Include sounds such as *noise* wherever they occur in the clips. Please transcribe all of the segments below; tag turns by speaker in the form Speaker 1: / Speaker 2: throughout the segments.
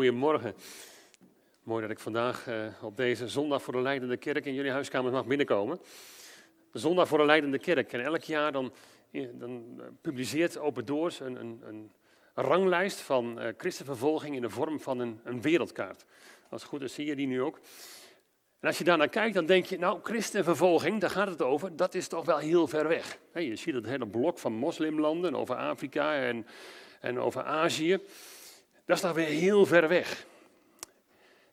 Speaker 1: goedemorgen. Mooi dat ik vandaag uh, op deze zondag voor de Leidende Kerk in jullie huiskamer mag binnenkomen. Zondag voor de Leidende Kerk. En elk jaar dan, dan uh, publiceert Open Doors een, een, een ranglijst van christenvervolging in de vorm van een, een, wereldkaart. Als het goed is zie je die nu ook. En als je daarnaar kijkt, dan denk je, nou, christenvervolging, daar gaat het over, dat is toch wel heel ver weg. Je ziet het hele blok van moslimlanden over Afrika en, en over Azië. Dat is weer heel ver weg.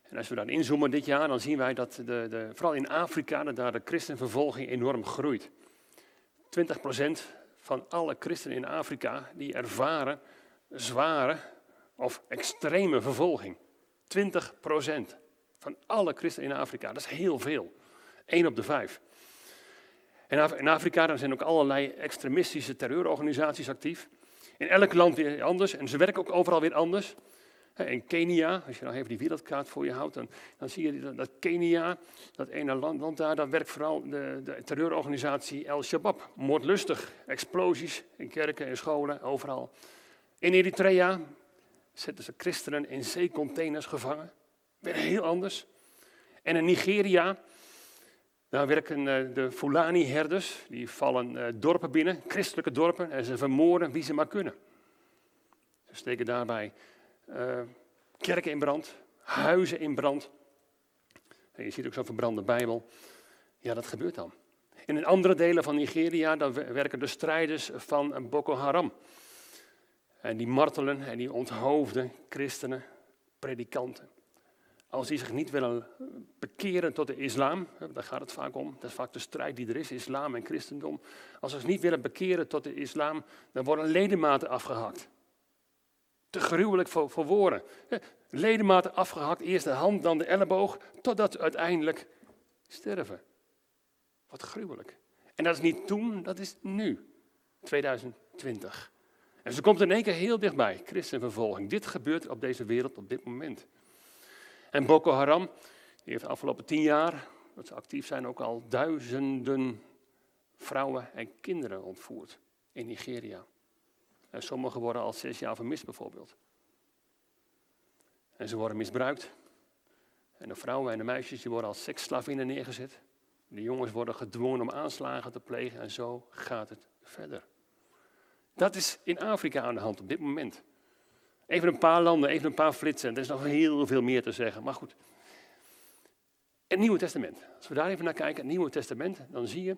Speaker 1: En als we dan inzoomen dit jaar, dan zien wij dat de, de, vooral in Afrika dat daar de christenvervolging enorm groeit. 20% van alle christenen in Afrika die ervaren zware of extreme vervolging. 20% van alle christenen in Afrika, dat is heel veel. 1 op de 5. En in Afrika zijn ook allerlei extremistische terreurorganisaties actief. In elk land weer anders en ze werken ook overal weer anders. In Kenia, als je nou even die wereldkaart voor je houdt, dan, dan zie je dat, dat, Kenia, dat ene land, land daar, daar werkt vooral de, de terreurorganisatie Al-Shabaab. Moordlustig, explosies in kerken en scholen, overal. In Eritrea zetten ze christenen in zeecontainers gevangen. Weer heel anders. En in Nigeria, daar werken uh, de Fulani-herders, die vallen uh, dorpen binnen, christelijke dorpen, en ze vermoorden wie ze maar kunnen. Ze steken daarbij uh, kerken in brand, huizen in brand. En je ziet ook zo'n verbrande Bijbel. Ja, dat gebeurt dan. In andere delen van Nigeria dan werken de strijders van Boko Haram. En die martelen en die onthoofden christenen, predikanten. Als die zich niet willen bekeren tot de islam, daar gaat het vaak om, dat is vaak de strijd die er is, islam en christendom. Als ze zich niet willen bekeren tot de islam, dan worden ledematen afgehakt. Te gruwelijk voor, woorden. Ledematen afgehakt, eerst de hand, dan de elleboog, totdat ze uiteindelijk sterven. Wat gruwelijk. En dat is niet toen, dat is nu, 2020. En ze komt in één keer heel dichtbij, christenvervolging. Dit gebeurt op deze wereld op dit moment. En Boko Haram, heeft de afgelopen tien jaar, dat ze actief zijn, ook al duizenden vrouwen en kinderen ontvoerd in Nigeria. En sommigen worden al zes jaar vermist bijvoorbeeld. En ze worden misbruikt. En de vrouwen en de meisjes die worden als seksslavinnen neergezet. De jongens worden gedwongen om aanslagen te plegen en zo gaat het verder. Dat is in Afrika aan de hand op dit moment. Even een paar landen, even een paar flitsen. Er is nog heel veel meer te zeggen, maar goed. Het Nieuwe Testament. Als we daar even naar kijken, het Nieuwe Testament, dan zie je,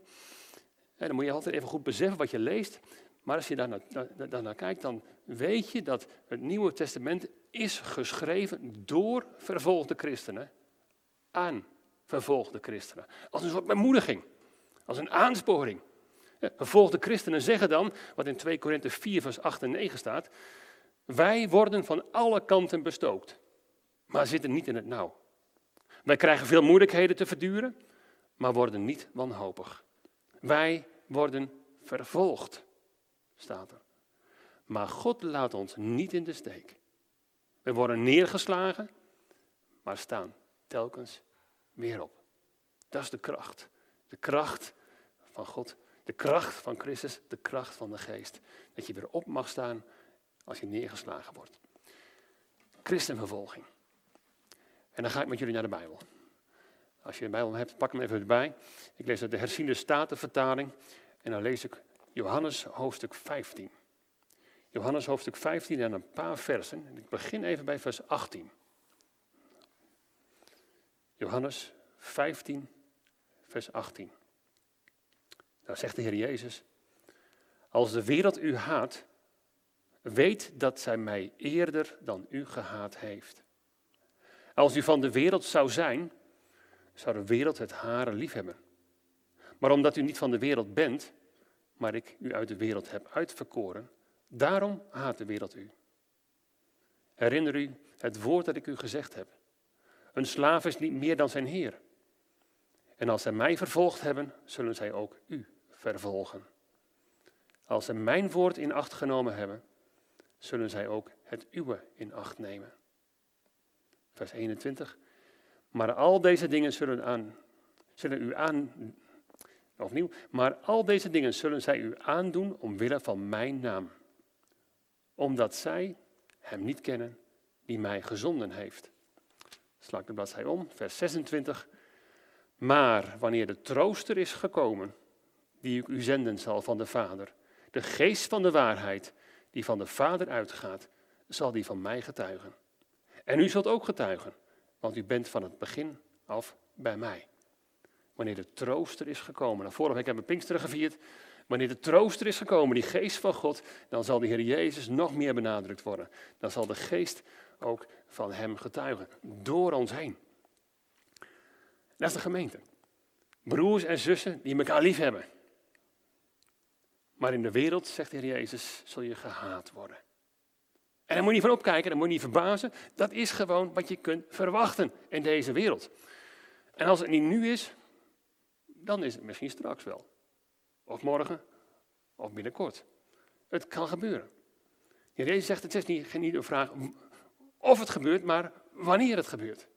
Speaker 1: dan moet je altijd even goed beseffen wat je leest. Maar als je daar naar, kijkt, dan weet je dat het Nieuwe Testament is geschreven door vervolgde christenen aan vervolgde christenen. Als een soort bemoediging, als een aansporing. Vervolgde christenen zeggen dan, wat in 2 Korinthe 4, vers 8 en 9 staat, wij worden van alle kanten bestookt, maar zitten niet in het nauw. Wij krijgen veel moeilijkheden te verduren, maar worden niet wanhopig. Wij worden vervolgd, staat er. Maar God laat ons niet in de steek. We worden neergeslagen, maar staan telkens weer op. Dat is de kracht. De kracht van God de kracht van Christus, de kracht van de geest. Dat je weer op mag staan als je neergeslagen wordt. Christenvervolging. En dan ga ik met jullie naar de Bijbel. Als je een Bijbel hebt, pak hem even erbij. Ik lees uit de herziende statenvertaling. En dan lees ik Johannes hoofdstuk 15. Johannes hoofdstuk 15 en een paar versen. Ik begin even bij vers 18. Johannes 15, vers 18. Dan zegt de Heer Jezus, als de wereld u haat, weet dat zij mij eerder dan u gehaat heeft. Als u van de wereld zou zijn, zou de wereld het hare liefhebben. Maar omdat u niet van de wereld bent, maar ik u uit de wereld heb uitverkoren, daarom haat de wereld u. Herinner u het woord dat ik u gezegd heb. Een slaaf is niet meer dan zijn heer. En als zij mij vervolgd hebben, zullen zij ook u vervolgen. Als ze mijn woord in acht genomen hebben, zullen zij ook het uwe in acht nemen. Vers 21. Maar al deze dingen zullen, aan, zullen u aan. Opnieuw. Maar al deze dingen zullen zij u aandoen omwille van mijn naam. Omdat zij hem niet kennen die mij gezonden heeft. Sla de bladzij om, vers 26. Maar wanneer de trooster is gekomen, die ik u zenden zal van de Vader, de geest van de waarheid, die van de Vader uitgaat, zal die van mij getuigen. En u zult ook getuigen, want u bent van het begin af bij mij. Wanneer de trooster is gekomen, nou, vorige week hebben we Pinksteren gevierd, wanneer de trooster is gekomen, die geest van God, dan zal de Heer Jezus nog meer benadrukt worden. Dan zal de geest ook van hem getuigen, door ons heen. Dat is de gemeente. Broers en zussen die elkaar lief hebben. Maar in de wereld, zegt de Heer Jezus, zul je gehaat worden. En daar moet je niet van opkijken, daar moet je niet verbazen. Dat is gewoon wat je kunt verwachten in deze wereld. En als het niet nu is, dan is het misschien straks wel. Of morgen, of binnenkort. Het kan gebeuren. De Jezus zegt, het is niet, niet een vraag of het gebeurt, maar wanneer het gebeurt.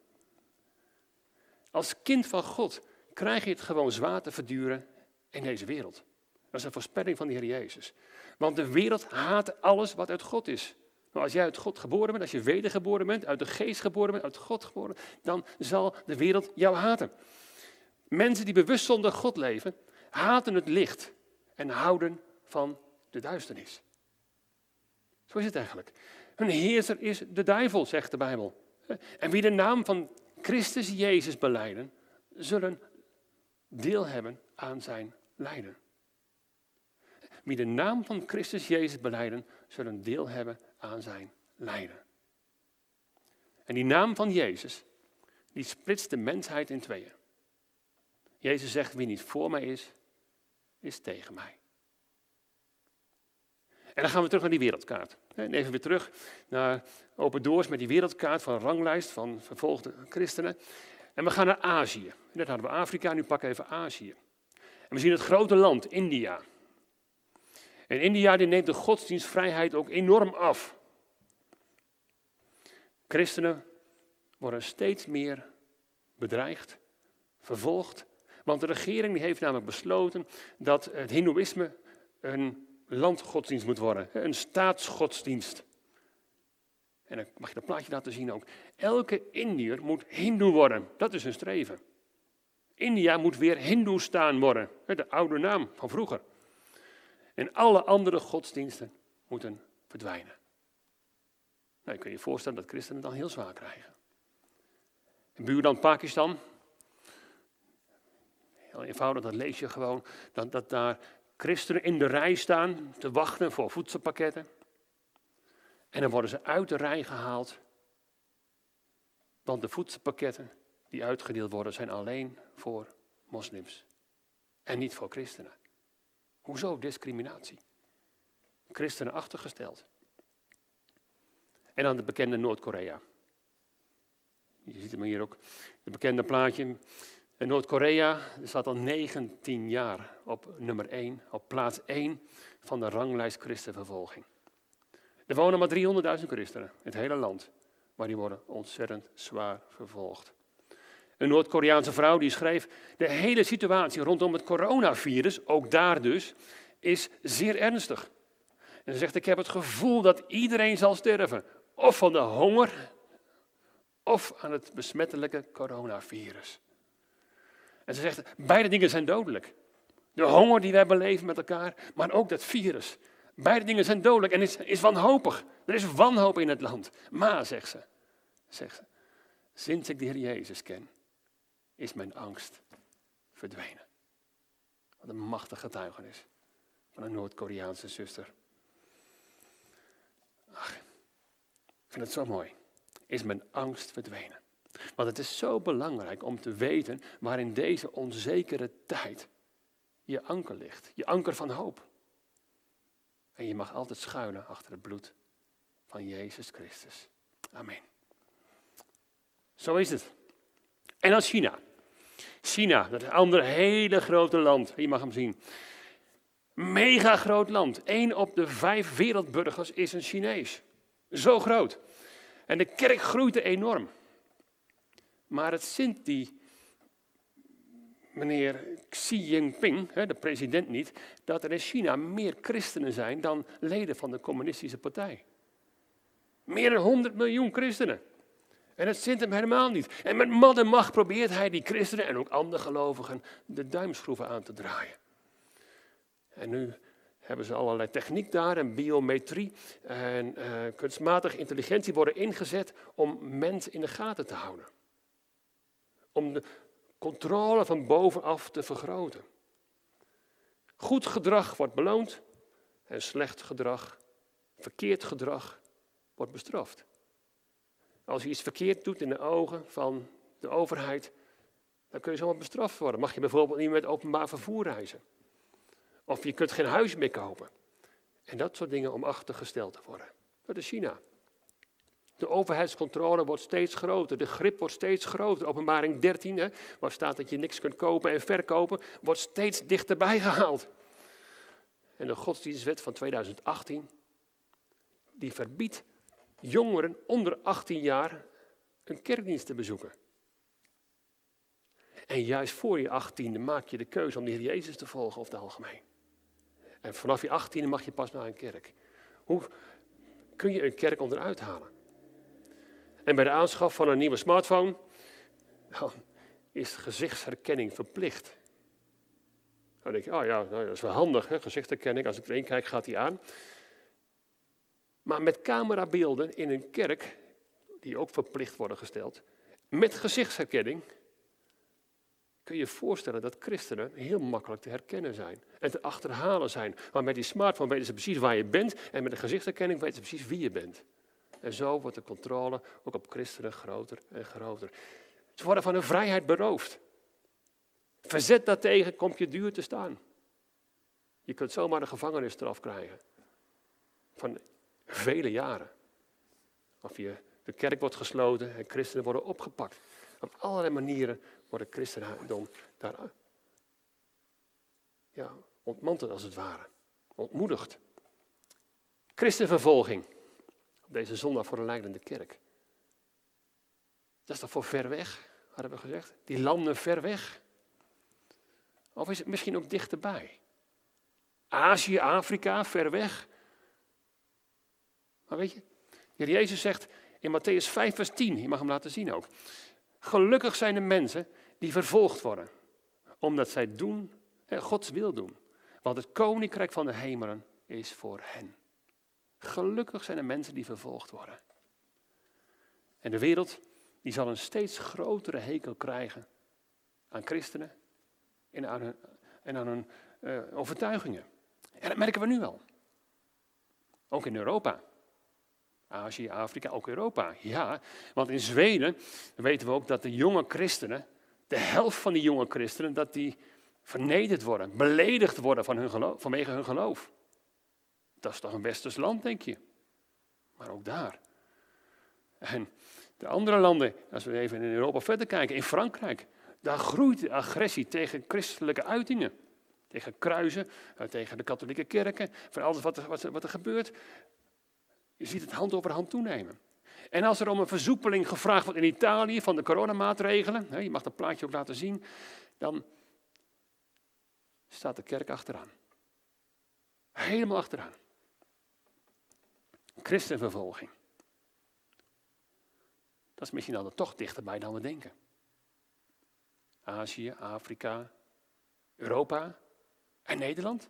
Speaker 1: Als kind van God krijg je het gewoon zwaar te verduren in deze wereld. Dat is een voorspelling van de Heer Jezus. Want de wereld haat alles wat uit God is. Maar als jij uit God geboren bent, als je wedergeboren bent, uit de geest geboren bent, uit God geboren, dan zal de wereld jou haten. Mensen die bewust zonder God leven, haten het licht en houden van de duisternis. Zo is het eigenlijk. Hun heerser is de duivel, zegt de Bijbel. En wie de naam van Christus Jezus beleiden, zullen deel hebben aan zijn lijden. Wie de naam van Christus Jezus beleiden, zullen deel hebben aan zijn lijden. En die naam van Jezus, die splitst de mensheid in tweeën. Jezus zegt, wie niet voor mij is, is tegen mij. En dan gaan we terug naar die wereldkaart. En even weer terug naar Open Doors met die wereldkaart van ranglijst van vervolgde christenen. En we gaan naar Azië. Net hadden we Afrika, nu pakken we even Azië. En we zien het grote land, India. En India die neemt de godsdienstvrijheid ook enorm af. Christenen worden steeds meer bedreigd, vervolgd. Want de regering die heeft namelijk besloten dat het Hindoeïsme een landgodsdienst moet worden, een staatsgodsdienst. En dan mag je dat plaatje laten zien ook. Elke Indiër moet Hindoe worden. Dat is hun streven. India moet weer Hindoestaan worden. De oude naam van vroeger. En alle andere godsdiensten moeten verdwijnen. Nou, je kunt je voorstellen dat christenen dan heel zwaar krijgen. En buurland Pakistan. Heel eenvoudig, dat lees je gewoon. Dat daar christenen in de rij staan te wachten voor voedselpakketten. En dan worden ze uit de rij gehaald. Want de voedselpakketten die uitgedeeld worden zijn alleen voor moslims. En niet voor christenen. Hoezo discriminatie? Christenen achtergesteld. En dan het bekende Noord-Korea. Je ziet hem hier ook, het bekende plaatje. Noord-Korea staat al 19 jaar op nummer 1, op plaats 1 van de ranglijst christenvervolging. Er wonen maar 300.000 christenen in het hele land, maar die worden ontzettend zwaar vervolgd. Een Noord-Koreaanse vrouw die schreef, de hele situatie rondom het coronavirus, ook daar dus, is zeer ernstig. En ze zegt, ik heb het gevoel dat iedereen zal sterven, of van de honger, of aan het besmettelijke coronavirus. En ze zegt, beide dingen zijn dodelijk. De honger die wij beleven met elkaar, maar ook dat virus. Beide dingen zijn dodelijk en is, is wanhopig. Er is wanhoop in het land. Maar, zegt ze, zegt ze, sinds ik de Heer Jezus ken, is mijn angst verdwenen. Wat een machtige getuigenis van een Noord-Koreaanse zuster. Ach, ik vind het zo mooi. Is mijn angst verdwenen. Want het is zo belangrijk om te weten waar in deze onzekere tijd je anker ligt. Je anker van hoop. En je mag altijd schuilen achter het bloed van Jezus Christus. Amen. Zo is het. En dan China. China, dat is een ander hele grote land. Je mag hem zien. Mega groot land. Eén op de vijf wereldburgers is een Chinees. Zo groot. En de kerk groeit enorm. Maar het zint die meneer Xi Jinping, de president niet, dat er in China meer christenen zijn dan leden van de communistische partij. Meer dan 100 miljoen christenen. En het zint hem helemaal niet. En met en macht probeert hij die christenen en ook andere gelovigen de duimschroeven aan te draaien. En nu hebben ze allerlei techniek daar en biometrie en uh, kunstmatige intelligentie worden ingezet om mensen in de gaten te houden. Om de controle van bovenaf te vergroten. Goed gedrag wordt beloond en slecht gedrag, verkeerd gedrag, wordt bestraft. Als je iets verkeerd doet in de ogen van de overheid, dan kun je zomaar bestraft worden. Mag je bijvoorbeeld niet met openbaar vervoer reizen. Of je kunt geen huis meer kopen. En dat soort dingen om achtergesteld te worden. Dat is China. De overheidscontrole wordt steeds groter, de grip wordt steeds groter. Openbaring 13, hè, waar staat dat je niks kunt kopen en verkopen, wordt steeds dichterbij gehaald. En de godsdienstwet van 2018, die verbiedt jongeren onder 18 jaar een kerkdienst te bezoeken. En juist voor je 18e maak je de keuze om de Heer Jezus te volgen of het algemeen. En vanaf je 18e mag je pas naar een kerk. Hoe kun je een kerk onderuit halen? En bij de aanschaf van een nieuwe smartphone dan is gezichtsherkenning verplicht. Dan denk je, oh ja, dat is wel handig, hè? gezichtsherkenning. Als ik erin kijk, gaat die aan. Maar met camerabeelden in een kerk, die ook verplicht worden gesteld, met gezichtsherkenning, kun je je voorstellen dat christenen heel makkelijk te herkennen zijn en te achterhalen zijn. Maar met die smartphone weten ze precies waar je bent en met de gezichtsherkenning weten ze precies wie je bent. En zo wordt de controle ook op christenen groter en groter. Ze worden van hun vrijheid beroofd. Verzet daartegen, kom je duur te staan. Je kunt zomaar een gevangenisstraf krijgen. Van vele jaren. Of je, de kerk wordt gesloten en christenen worden opgepakt. Op allerlei manieren worden christendom daar ja, ontmanteld als het ware. Ontmoedigd. Christenvervolging. Op deze zondag voor de leidende kerk. Dat is toch voor ver weg, hadden we gezegd? Die landen ver weg. Of is het misschien ook dichterbij? Azië, Afrika, ver weg. Maar weet je, Jezus zegt in Matthäus 5, vers 10, je mag hem laten zien ook. Gelukkig zijn de mensen die vervolgd worden, omdat zij doen, Gods wil doen. Want het koninkrijk van de hemelen is voor hen. Gelukkig zijn de mensen die vervolgd worden. En de wereld die zal een steeds grotere hekel krijgen aan christenen en aan hun, en aan hun uh, overtuigingen. En dat merken we nu al. Ook in Europa. Azië, Afrika, ook Europa. Ja, want in Zweden weten we ook dat de jonge christenen, de helft van die jonge christenen, dat die vernederd worden, beledigd worden van hun geloof, vanwege hun geloof. Dat is toch een westers land, denk je. Maar ook daar. En de andere landen, als we even in Europa verder kijken, in Frankrijk, daar groeit de agressie tegen christelijke uitingen. Tegen kruisen, eh, tegen de katholieke kerken, van alles wat wat er gebeurt. Je ziet het hand over hand toenemen. En als er om een versoepeling gevraagd wordt in Italië van de coronamaatregelen, je mag dat plaatje ook laten zien, dan staat de kerk achteraan. Helemaal achteraan. Christenvervolging. Dat is misschien dan toch dichterbij dan we denken. Azië, Afrika, Europa en Nederland.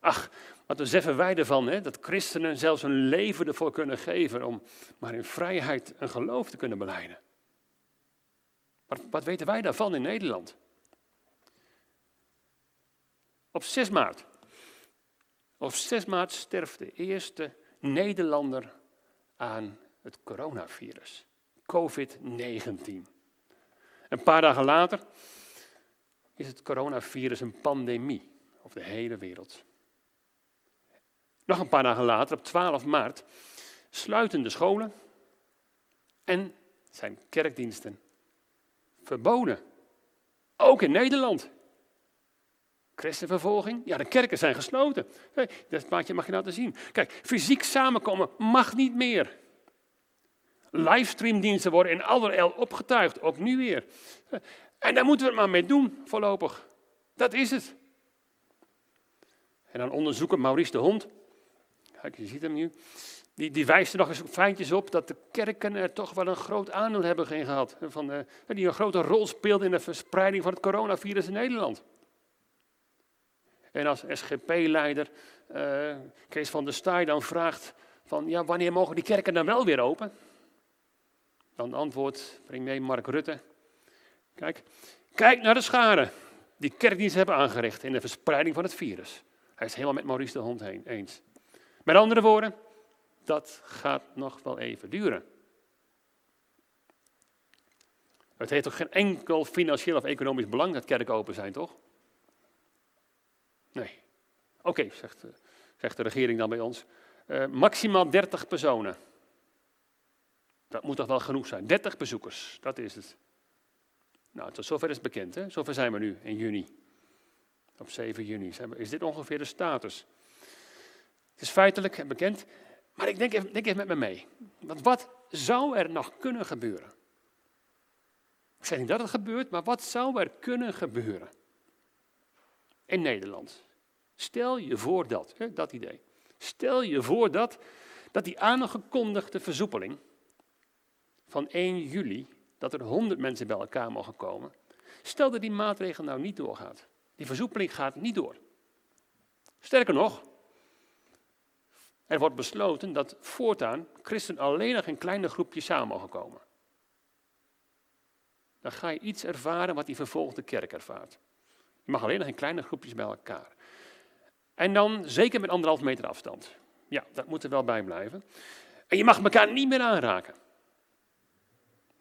Speaker 1: Ach, wat beseffen wij ervan, hè, dat christenen zelfs hun leven ervoor kunnen geven om maar in vrijheid een geloof te kunnen beleiden. Wat, wat weten wij daarvan in Nederland? Op 6 maart. Op 6 maart sterft de eerste Nederlander aan het coronavirus. COVID-19. Een paar dagen later is het coronavirus een pandemie over de hele wereld. Nog een paar dagen later, op 12 maart, sluiten de scholen en zijn kerkdiensten verboden. Ook in Nederland. Christenvervolging? Ja, de kerken zijn gesloten. dat plaatje mag je laten zien. Kijk, fysiek samenkomen mag niet meer. Livestreamdiensten worden in allerijl opgetuigd, ook nu weer. En daar moeten we het maar mee doen, voorlopig. Dat is het. En dan onderzoeken Maurice de Hond Kijk, je ziet hem nu. die, die wijst er nog eens feitjes op dat de kerken er toch wel een groot aandeel hebben gehad. Van die een grote rol speelden in de verspreiding van het coronavirus in Nederland. En als SGP-leider uh, Kees van der Staaij dan vraagt van ja, wanneer mogen die kerken dan wel weer open? Dan antwoordt premier Mark Rutte, kijk, kijk naar de schade die kerkdiensten hebben aangericht in de verspreiding van het virus. Hij is helemaal met Maurice de Hond heen, eens. Met andere woorden, dat gaat nog wel even duren. Het heeft toch geen enkel financieel of economisch belang dat kerken open zijn, toch? Nee. Oké, zegt, eh, de regering dan bij ons. Uh, maximaal 30 personen. Dat moet toch wel genoeg zijn. 30 bezoekers, dat is het. Nou, tot zover is het bekend. Hè? Zover zijn we nu in juni. Op 7 juni is dit ongeveer de status. Het is feitelijk bekend, maar ik denk even, denk even met me mee. Want wat zou er nog kunnen gebeuren? Ik zeg niet dat het gebeurt, maar wat zou er kunnen gebeuren? In Nederland. Stel je voor dat, hè, dat idee. Stel je voor dat, dat die aangekondigde versoepeling van 1 juli, dat er 100 mensen bij elkaar mogen komen. Stel dat die maatregel nou niet doorgaat. Die versoepeling gaat niet door. Sterker nog, er wordt besloten dat voortaan christenen alleen nog in kleine groepjes samen mogen komen. Dan ga je iets ervaren wat die vervolgde kerk ervaart. Je mag alleen nog in kleine groepjes bij elkaar. En dan zeker met anderhalf meter afstand. Ja, dat moet er wel bij blijven. En je mag elkaar niet meer aanraken.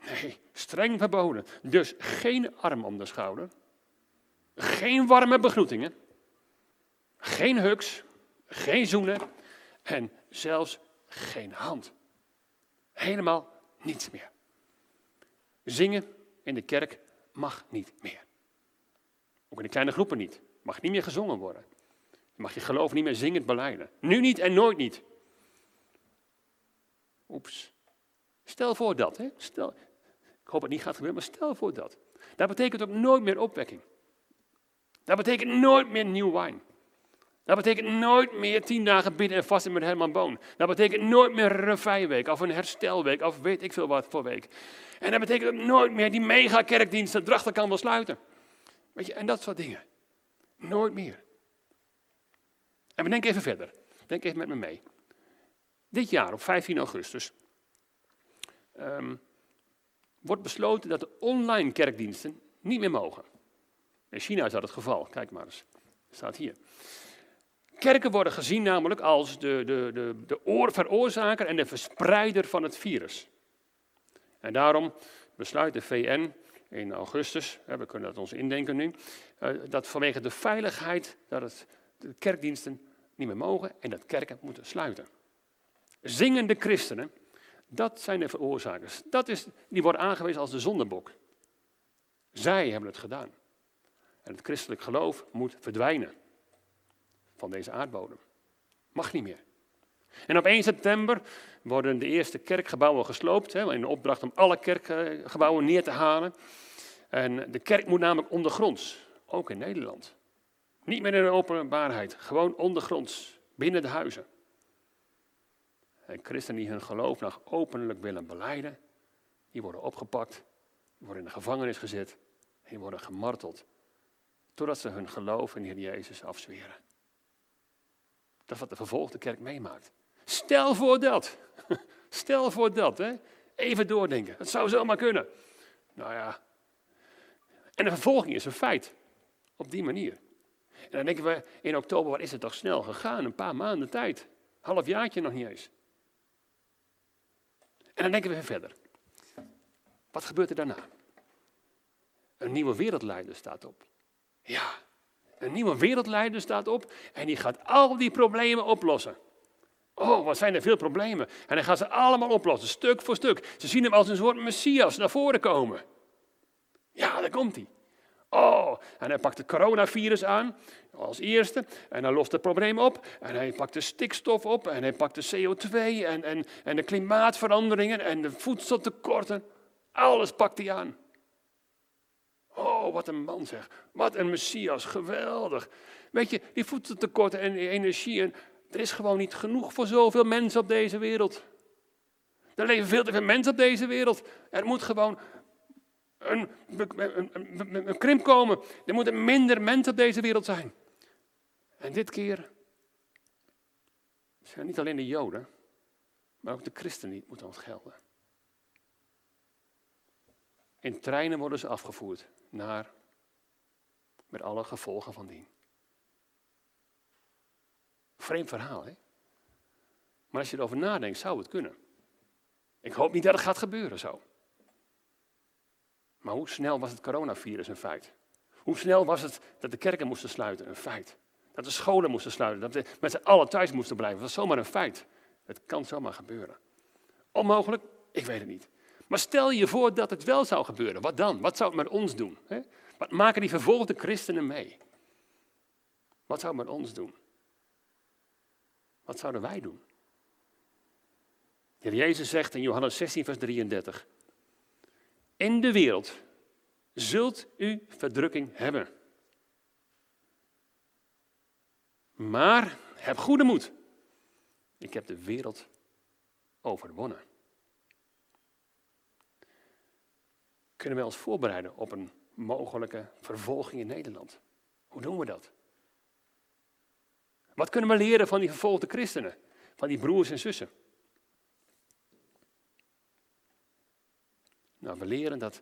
Speaker 1: Nee, streng verboden. Dus geen arm om de schouder. Geen warme begroetingen. Geen hugs. Geen zoenen. En zelfs geen hand. Helemaal niets meer. Zingen in de kerk mag niet meer. Ook in de kleine groepen niet. Mag niet meer gezongen worden. Je mag je geloof niet meer zingend beleiden. Nu niet en nooit niet. Oeps. Stel voor dat. Hè? Stel, ik hoop het niet gaat gebeuren, maar stel voor dat. Dat betekent ook nooit meer opwekking. Dat betekent nooit meer nieuw wijn. Dat betekent nooit meer tien dagen bidden en vasten met Herman Boon. Dat betekent nooit meer een revijweek of een herstelweek of weet ik veel wat voor week. En dat betekent nooit meer die mega kerkdienst dat drachten kan wel sluiten. Weet je, en dat soort dingen. Nooit meer. En we denken even verder. Denk even met me mee. Dit jaar, op 15 augustus, ehm, wordt besloten dat de online kerkdiensten niet meer mogen. In China is dat het geval. Kijk maar eens. staat hier. Kerken worden gezien namelijk als de, de, de, de veroorzaker en de verspreider van het virus. En daarom besluit de VN in augustus, we kunnen dat ons indenken nu, eh, dat vanwege de veiligheid dat het, de kerkdiensten niet meer mogen en dat kerken moeten sluiten. Zingende christenen, dat zijn de veroorzakers. Dat is, die worden aangewezen als de zondebok. Zij hebben het gedaan. En het christelijk geloof moet verdwijnen van deze aardbodem. Mag niet meer. En op 1 september worden de eerste kerkgebouwen gesloopt, hè, in de opdracht om alle kerkgebouwen neer te halen. En de kerk moet namelijk ondergronds, ook in Nederland. Niet meer in de openbaarheid, gewoon ondergronds, binnen de huizen. En christenen die hun geloof nog openlijk willen beleiden, die worden opgepakt, worden in de gevangenis gezet die worden gemarteld. Totdat ze hun geloof in de Heer Jezus afzweren. Dat is wat de vervolgde kerk meemaakt. Stel voor dat. *laughs* Stel voor dat. Hè? Even doordenken. Het zou zomaar kunnen. Nou ja. En de vervolging is een feit. Op die manier. En dan denken we in oktober, wat is het toch snel gegaan? Een paar maanden tijd. Halfjaartje nog niet eens. En dan denken we verder. Wat gebeurt er daarna? Een nieuwe wereldleider staat op. Ja, een nieuwe wereldleider staat op en die gaat al die problemen oplossen. Oh, wat zijn er veel problemen. En hij gaat ze allemaal oplossen, stuk voor stuk. Ze zien hem als een soort messias naar voren komen. Ja, daar komt hij. Oh, en hij pakt het coronavirus aan als eerste. En hij lost het probleem op. En hij pakt de stikstof op. En hij pakt de CO2 en, en, en de klimaatveranderingen en de voedseltekorten. Alles pakt hij aan. Oh, wat een man zeg. Wat een Messias, geweldig. Weet je, die voedseltekorten en die energie, en Er is gewoon niet genoeg voor zoveel mensen op deze wereld. Er leven veel te veel mensen op deze wereld. Er moet gewoon een, een, een, een krimp komen. Er moeten minder mensen op deze wereld zijn. En dit keer zijn niet alleen de Joden, maar ook de christenen die moeten ontgelden. In treinen worden ze afgevoerd naar, met alle gevolgen van dien. Vreemd verhaal, hè? Maar als je erover nadenkt, zou het kunnen. Ik hoop niet dat het gaat gebeuren zo. Maar hoe snel was het coronavirus een feit? Hoe snel was het dat de kerken moesten sluiten? Een feit. Dat de scholen moesten sluiten. Dat de mensen alle thuis moesten blijven. Dat was zomaar een feit. Het kan zomaar gebeuren. Onmogelijk? Ik weet het niet. Maar stel je voor dat het wel zou gebeuren. Wat dan? Wat zou het met ons doen? Wat maken die vervolgde christenen mee? Wat zou het met ons doen? Wat zouden wij doen? Jezus zegt in Johannes 16, vers 33. In de wereld zult u verdrukking hebben. Maar heb goede moed. Ik heb de wereld overwonnen. Kunnen wij ons voorbereiden op een mogelijke vervolging in Nederland? Hoe doen we dat? Wat kunnen we leren van die vervolgde christenen, van die broers en zussen? Nou, we leren dat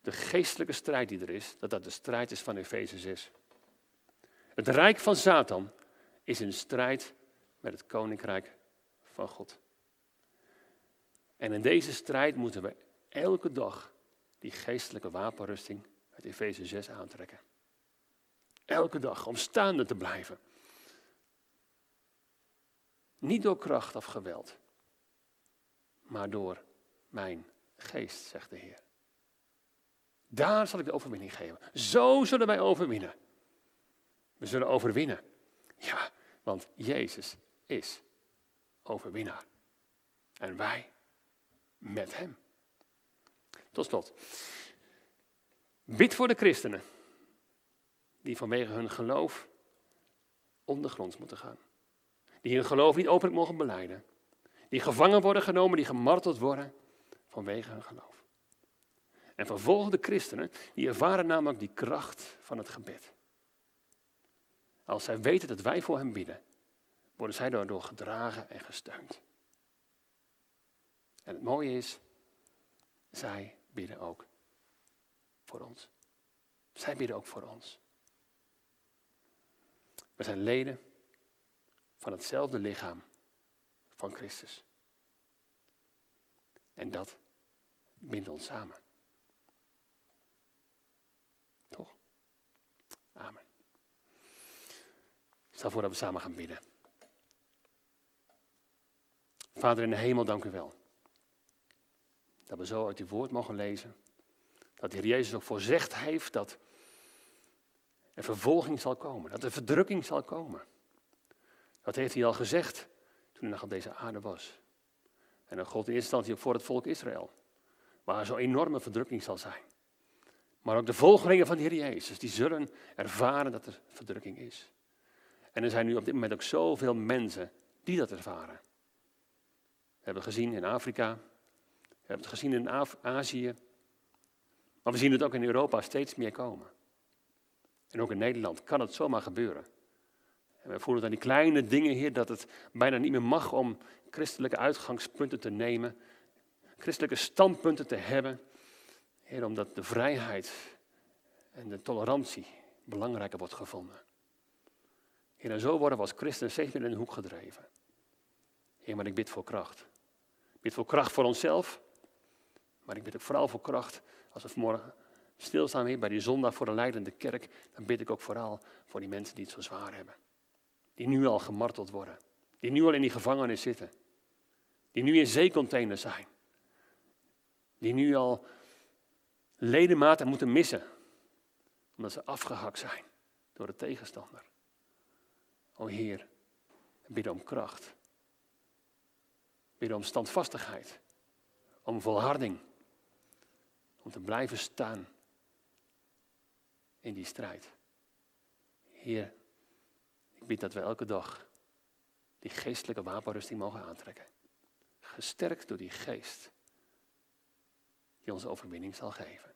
Speaker 1: de geestelijke strijd die er is, dat dat de strijd is van Efeze 6. Het rijk van Satan is in strijd met het koninkrijk van God. En in deze strijd moeten we elke dag die geestelijke wapenrusting uit Efeze 6 aantrekken. Elke dag om staande te blijven. Niet door kracht of geweld, maar door mijn geest, zegt de Heer. Daar zal ik de overwinning geven. Zo zullen wij overwinnen. We zullen overwinnen. Ja, want Jezus is overwinnaar. En wij met Hem. Tot slot. Bid voor de christenen die vanwege hun geloof ondergronds moeten gaan. Die hun geloof niet openlijk mogen beleiden. Die gevangen worden genomen, die gemarteld worden vanwege hun geloof. En vervolgde christenen, die ervaren namelijk die kracht van het gebed. Als zij weten dat wij voor hen bidden, worden zij daardoor gedragen en gesteund. En het mooie is, zij bidden ook voor ons. Zij bidden ook voor ons. We zijn leden van hetzelfde lichaam van Christus. En dat bindt ons samen. Toch? Amen. Stel voor dat we samen gaan bidden. Vader in de hemel, dank u wel. Dat we zo uit uw woord mogen lezen. Dat de Heer Jezus ook voorzegd heeft dat er vervolging zal komen. Dat er verdrukking zal komen. Dat heeft hij al gezegd toen hij nog op deze aarde was. En dan God in eerste instantie ook voor het volk Israël. Waar zo'n enorme verdrukking zal zijn. Maar ook de volgelingen van de Heer Jezus, die zullen ervaren dat er verdrukking is. En er zijn nu op dit moment ook zoveel mensen die dat ervaren. We hebben gezien in Afrika, we hebben het gezien in Azië, maar we zien het ook in Europa steeds meer komen. En ook in Nederland kan het zomaar gebeuren. En we voelen dan die kleine dingen hier dat het bijna niet meer mag om christelijke uitgangspunten te nemen, christelijke standpunten te hebben. Heer, omdat de vrijheid en de tolerantie belangrijker wordt gevonden. En zo worden we als christenen steeds meer in een hoek gedreven. Heer, maar ik bid voor kracht. Ik bid voor kracht voor onszelf, maar ik bid ook vooral voor kracht als we vanmorgen stilstaan weer bij die zondag voor de leidende kerk. Dan bid ik ook vooral voor die mensen die het zo zwaar hebben. Die nu al gemarteld worden. Die nu al in die gevangenis zitten. Die nu in zeecontainers zijn. Die nu al ledematen moeten missen. Omdat ze afgehakt zijn door de tegenstander. O Heer, bidden om kracht. Bidden om standvastigheid. Om volharding. Om te blijven staan in die strijd. Heer, ik bid dat we elke dag die geestelijke wapenrusting mogen aantrekken. Gesterkt door die geest die ons overwinning zal geven.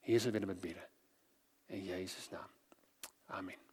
Speaker 1: Hier zullen we het bidden. In Jezus' naam. Amen.